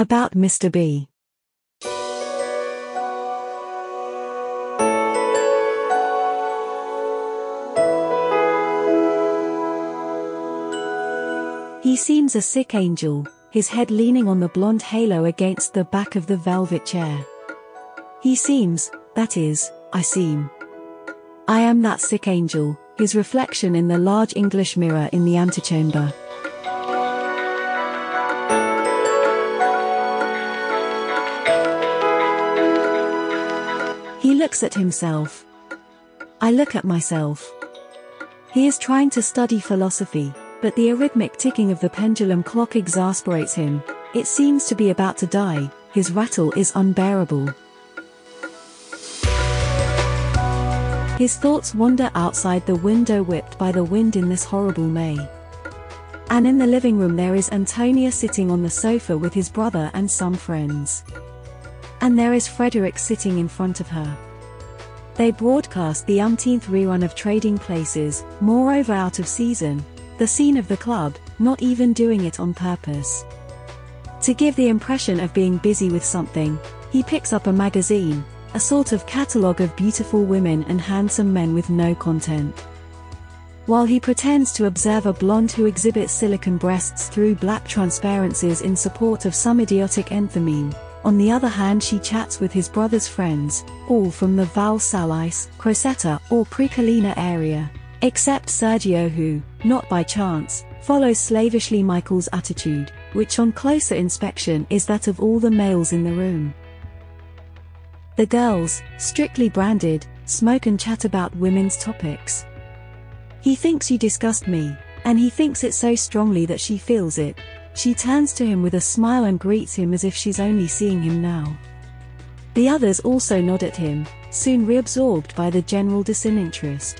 About Mr. B. He seems a sick angel, his head leaning on the blonde halo against the back of the velvet chair. He seems, that is, I seem. I am that sick angel, his reflection in the large English mirror in the antechamber. Looks at himself. I look at myself. He is trying to study philosophy, but the arrhythmic ticking of the pendulum clock exasperates him. It seems to be about to die, his rattle is unbearable. His thoughts wander outside the window whipped by the wind in this horrible May. And in the living room there is Antonia sitting on the sofa with his brother and some friends. And there is Frederick sitting in front of her. They broadcast the umpteenth rerun of Trading Places, moreover out of season, the scene of the club, not even doing it on purpose. To give the impression of being busy with something, he picks up a magazine, a sort of catalogue of beautiful women and handsome men with no content. While he pretends to observe a blonde who exhibits silicon breasts through black transparencies in support of some idiotic enthymeme, on the other hand she chats with his brother's friends, all from the Val Salis, Crocetta or Precollina area, except Sergio who, not by chance, follows slavishly Michael's attitude, which on closer inspection is that of all the males in the room. The girls, strictly branded, smoke and chat about women's topics. He thinks you disgust me, and he thinks it so strongly that she feels it. She turns to him with a smile and greets him as if she's only seeing him now. The others also nod at him, soon reabsorbed by the general disinterest.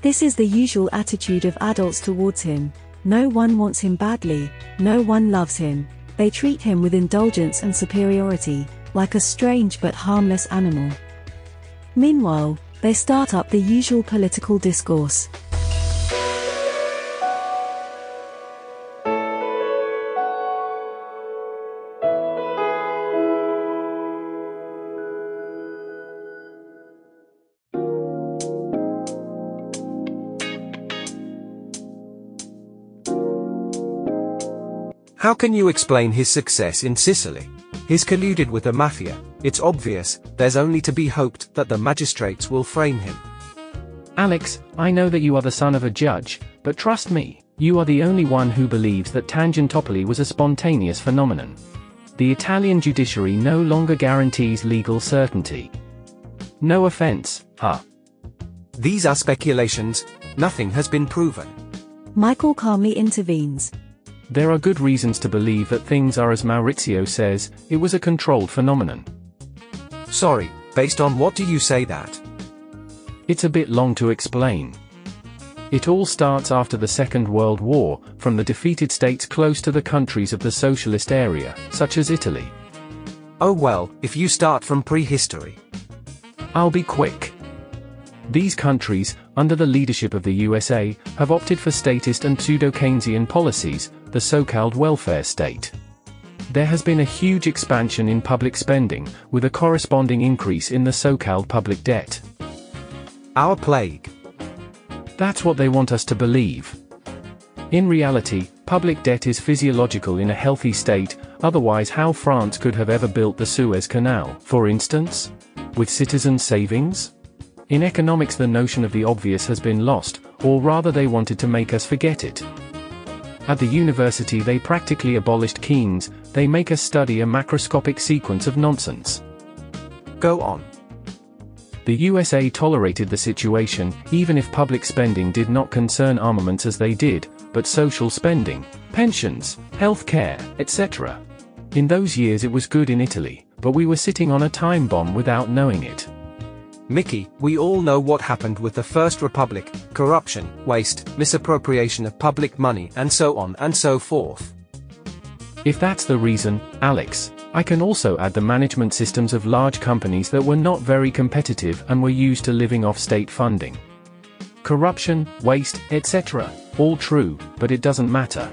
This is the usual attitude of adults towards him. No one wants him badly, no one loves him, they treat him with indulgence and superiority, like a strange but harmless animal. Meanwhile, they start up the usual political discourse. How can you explain his success in Sicily? He's colluded with the mafia, it's obvious, there's only to be hoped that the magistrates will frame him. Alex, I know that you are the son of a judge, but trust me, you are the only one who believes that Tangentopoli was a spontaneous phenomenon. The Italian judiciary no longer guarantees legal certainty. No offense, huh? These are speculations, nothing has been proven. Michael calmly intervenes. There are good reasons to believe that things are as Maurizio says, it was a controlled phenomenon. Sorry, based on what do you say that? It's a bit long to explain. It all starts after the Second World War, from the defeated states close to the countries of the socialist area, such as Italy. Oh well, if you start from prehistory. I'll be quick. These countries, under the leadership of the USA, have opted for statist and pseudo-Keynesian policies, the so-called welfare state. There has been a huge expansion in public spending, with a corresponding increase in the so-called public debt. Our plague. That's what they want us to believe. In reality, public debt is physiological in a healthy state, otherwise how France could have ever built the Suez Canal, for instance? With citizen savings? In economics the notion of the obvious has been lost, or rather they wanted to make us forget it. At the university they practically abolished Keynes, they make us study a macroscopic sequence of nonsense. Go on. The USA tolerated the situation, even if public spending did not concern armaments as they did, but social spending, pensions, health care, etc. In those years it was good in Italy, but we were sitting on a time bomb without knowing it. Mickey, we all know what happened with the First Republic, corruption, waste, misappropriation of public money and so on and so forth. If that's the reason, Alex, I can also add the management systems of large companies that were not very competitive and were used to living off state funding. Corruption, waste, etc. All true, but it doesn't matter.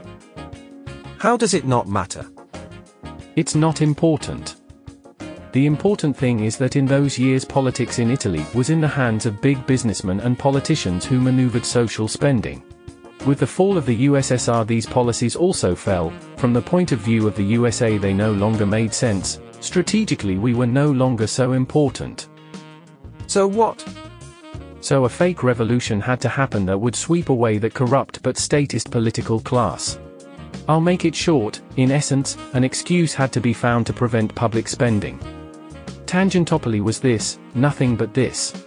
How does it not matter? It's not important. The important thing is that in those years politics in Italy was in the hands of big businessmen and politicians who maneuvered social spending. With the fall of the USSR these policies also fell, from the point of view of the USA they no longer made sense, strategically we were no longer so important. So what? So a fake revolution had to happen that would sweep away that corrupt but statist political class. I'll make it short, in essence, an excuse had to be found to prevent public spending. Tangentopoli was this, nothing but this.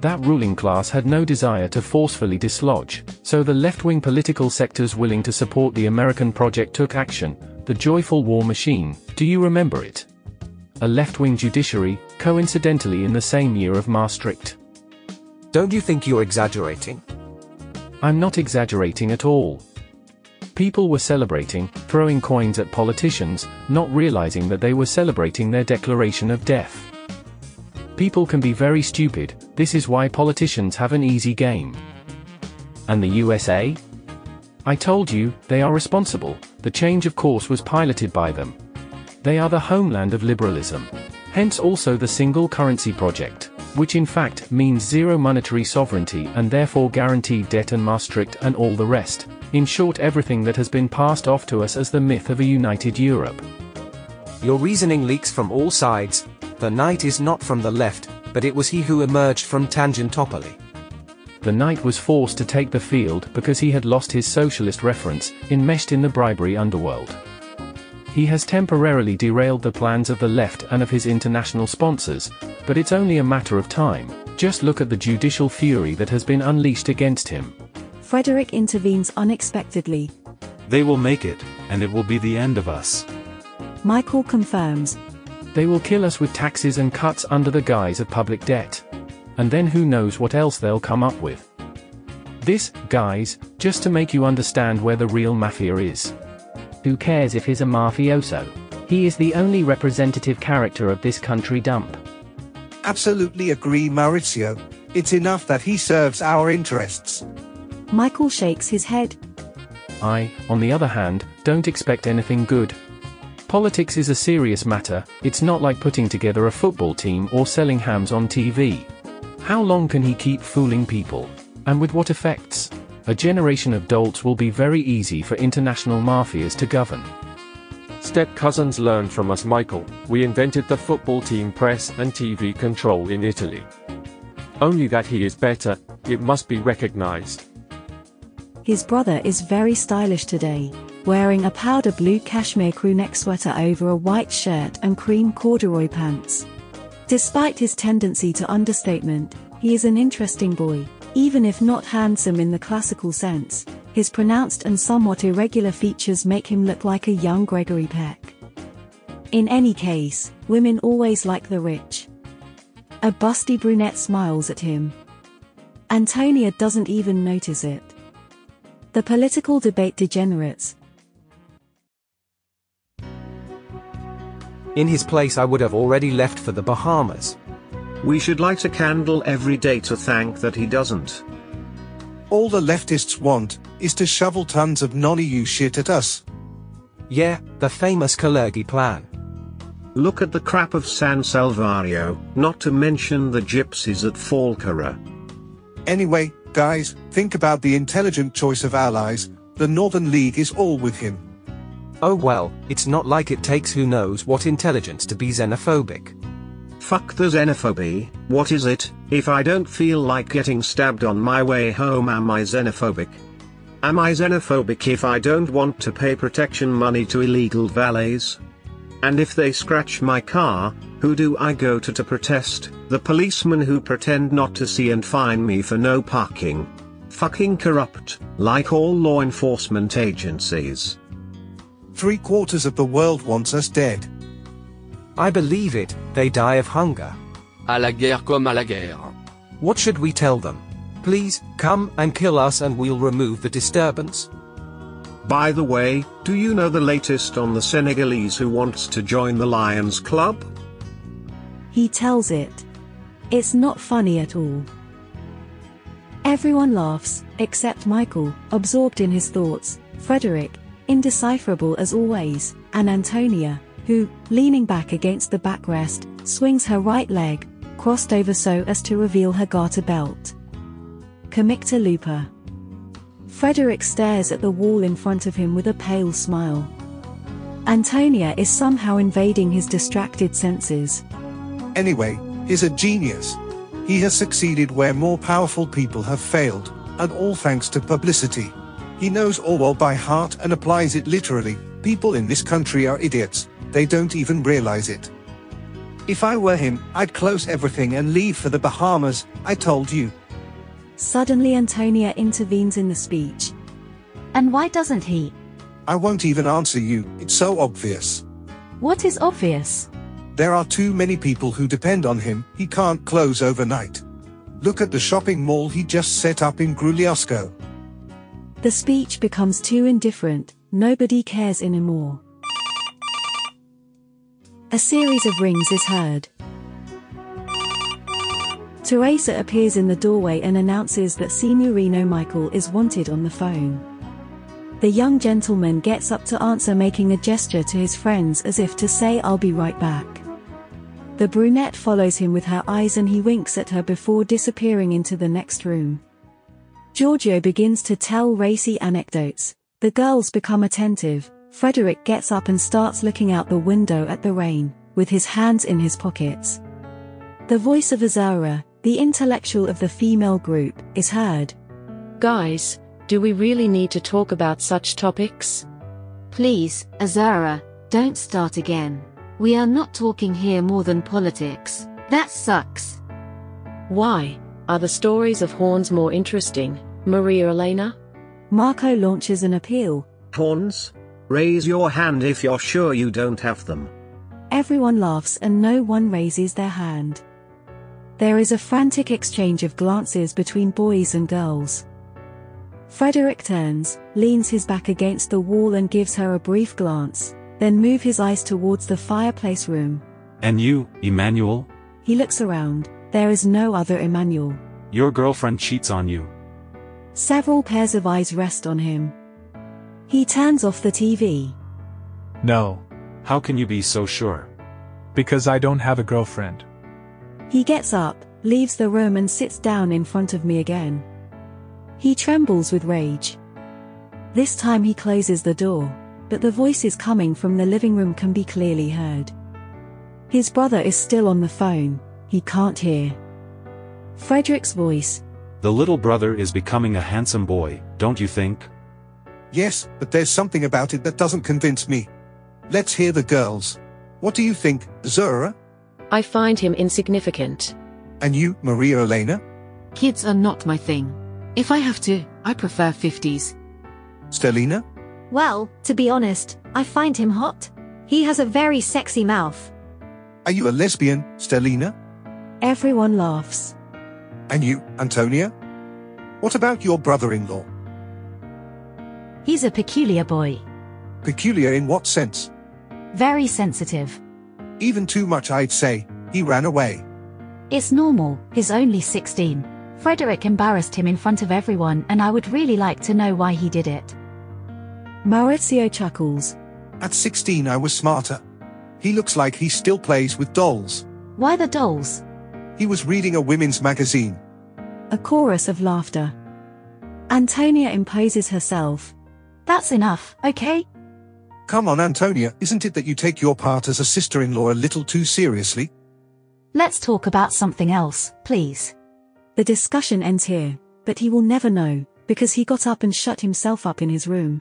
That ruling class had no desire to forcefully dislodge, so the left-wing political sectors willing to support the American project took action, the joyful war machine, do you remember it? A left-wing judiciary, coincidentally in the same year of Maastricht. Don't you think you're exaggerating? I'm not exaggerating at all. People were celebrating, throwing coins at politicians, not realizing that they were celebrating their declaration of death. People can be very stupid, this is why politicians have an easy game. And the USA? I told you, they are responsible, the change of course was piloted by them. They are the homeland of liberalism. Hence also the single currency project, which in fact means zero monetary sovereignty and therefore guaranteed debt and Maastricht and all the rest, in short everything that has been passed off to us as the myth of a united Europe. Your reasoning leaks from all sides. The knight is not from the left, but it was he who emerged from Tangentopoli. The knight was forced to take the field because he had lost his socialist reference, enmeshed in the bribery underworld. He has temporarily derailed the plans of the left and of his international sponsors, but it's only a matter of time. Just look at the judicial fury that has been unleashed against him. Frederick intervenes unexpectedly. They will make it, and it will be the end of us. Michael confirms. They will kill us with taxes and cuts under the guise of public debt. And then who knows what else they'll come up with. This, guys, just to make you understand where the real mafia is. Who cares if he's a mafioso? He is the only representative character of this country dump. Absolutely agree Maurizio. It's enough that he serves our interests. Michael shakes his head. I, on the other hand, don't expect anything good. Politics is a serious matter, it's not like putting together a football team or selling hams on TV. How long can he keep fooling people? And with what effects? A generation of dolts will be very easy for international mafias to govern. Step cousins learned from us Michael, we invented the football team press and TV control in Italy. Only that he is better, it must be recognized. His brother is very stylish today, wearing a powder blue cashmere crewneck sweater over a white shirt and cream corduroy pants. Despite his tendency to understatement, he is an interesting boy, even if not handsome in the classical sense. His pronounced and somewhat irregular features make him look like a young Gregory Peck. In any case, women always like the rich. A busty brunette smiles at him. Antonia doesn't even notice it. The political debate degenerates. In his place I would have already left for the Bahamas. We should light a candle every day to thank that he doesn't. All the leftists want is to shovel tons of non-EU shit at us. Yeah, the famous Kalergi plan. Look at the crap of San Salvario, not to mention the gypsies at Falkirk. Anyway, guys, think about the intelligent choice of allies, the Northern League is all with him. Oh well, it's not like it takes who knows what intelligence to be xenophobic. Fuck the xenophobia, what is it? If I don't feel like getting stabbed on my way home am I xenophobic? Am I xenophobic if I don't want to pay protection money to illegal valets? And if they scratch my car, who do I go to to protest? The policemen who pretend not to see and fine me for no parking. Fucking corrupt, like all law enforcement agencies. Three quarters of the world wants us dead. I believe it, they die of hunger. À la guerre comme à la guerre. What should we tell them? Please, come and kill us and we'll remove the disturbance. By the way, do you know the latest on the Senegalese who wants to join the Lions Club? He tells it. It's not funny at all. Everyone laughs, except Michael, absorbed in his thoughts, Frederick, indecipherable as always, and Antonia, who, leaning back against the backrest, swings her right leg, crossed over so as to reveal her garter belt. Comicta Lupa. Frederick stares at the wall in front of him with a pale smile. Antonia is somehow invading his distracted senses. Anyway, he's a genius. He has succeeded where more powerful people have failed, and all thanks to publicity. He knows Orwell by heart and applies it literally. People in this country are idiots, they don't even realize it. If I were him, I'd close everything and leave for the Bahamas, I told you. Suddenly Antonia intervenes in the speech. And why doesn't he? I won't even answer you, it's so obvious. What is obvious? There are too many people who depend on him, he can't close overnight. Look at the shopping mall he just set up in Grugliasco. The speech becomes too indifferent, nobody cares anymore. A series of rings is heard. Teresa appears in the doorway and announces that Signorino Michael is wanted on the phone. The young gentleman gets up to answer making a gesture to his friends as if to say I'll be right back. The brunette follows him with her eyes and he winks at her before disappearing into the next room. Giorgio begins to tell racy anecdotes. The girls become attentive. Frederick gets up and starts looking out the window at the rain, with his hands in his pockets. The voice of Azara, the intellectual of the female group, is heard. Guys, do we really need to talk about such topics? Please, Azara, don't start again. We are not talking here more than politics. That sucks. Why? Are the stories of horns more interesting, Maria Elena? Marco launches an appeal. Horns? Raise your hand if you're sure you don't have them. Everyone laughs and no one raises their hand. There is a frantic exchange of glances between boys and girls. Frederick turns, leans his back against the wall and gives her a brief glance, then move his eyes towards the fireplace room. And you, Emmanuel? He looks around, there is no other Emmanuel. Your girlfriend cheats on you. Several pairs of eyes rest on him. He turns off the TV. No. How can you be so sure? Because I don't have a girlfriend. He gets up, leaves the room and sits down in front of me again. He trembles with rage. This time he closes the door, but the voices coming from the living room can be clearly heard. His brother is still on the phone, he can't hear. Frederick's voice. The little brother is becoming a handsome boy, don't you think? Yes, but there's something about it that doesn't convince me. Let's hear the girls. What do you think, Zura? I find him insignificant. And you, Maria Elena? Kids are not my thing. If I have to, I prefer 50s. Stellina? Well, to be honest, I find him hot. He has a very sexy mouth. Are you a lesbian, Stellina? Everyone laughs. And you, Antonia? What about your brother-in-law? He's a peculiar boy. Peculiar in what sense? Very sensitive. Even too much I'd say, he ran away. It's normal, he's only 16. Frederick embarrassed him in front of everyone and I would really like to know why he did it. Maurizio chuckles. At 16 I was smarter. He looks like he still plays with dolls. Why the dolls? He was reading a women's magazine. A chorus of laughter. Antonia imposes herself. That's enough, okay? Come on Antonia, isn't it that you take your part as a sister-in-law a little too seriously? Let's talk about something else, please. The discussion ends here, but he will never know, because he got up and shut himself up in his room.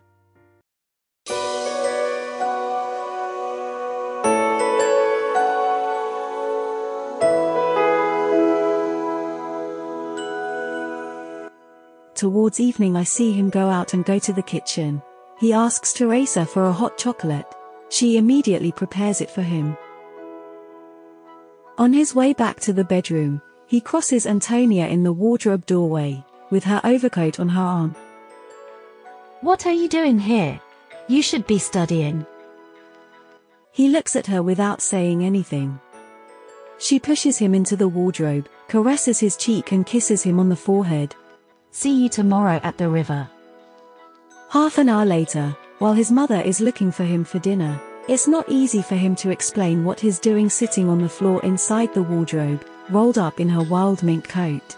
Towards evening I see him go out and go to the kitchen. He asks Teresa for a hot chocolate. She immediately prepares it for him. On his way back to the bedroom, he crosses Antonia in the wardrobe doorway, with her overcoat on her arm. What are you doing here? You should be studying. He looks at her without saying anything. She pushes him into the wardrobe, caresses his cheek and kisses him on the forehead. See you tomorrow at the river. Half an hour later, while his mother is looking for him for dinner, It's not easy for him to explain what he's doing sitting on the floor inside the wardrobe, rolled up in her wild mink coat.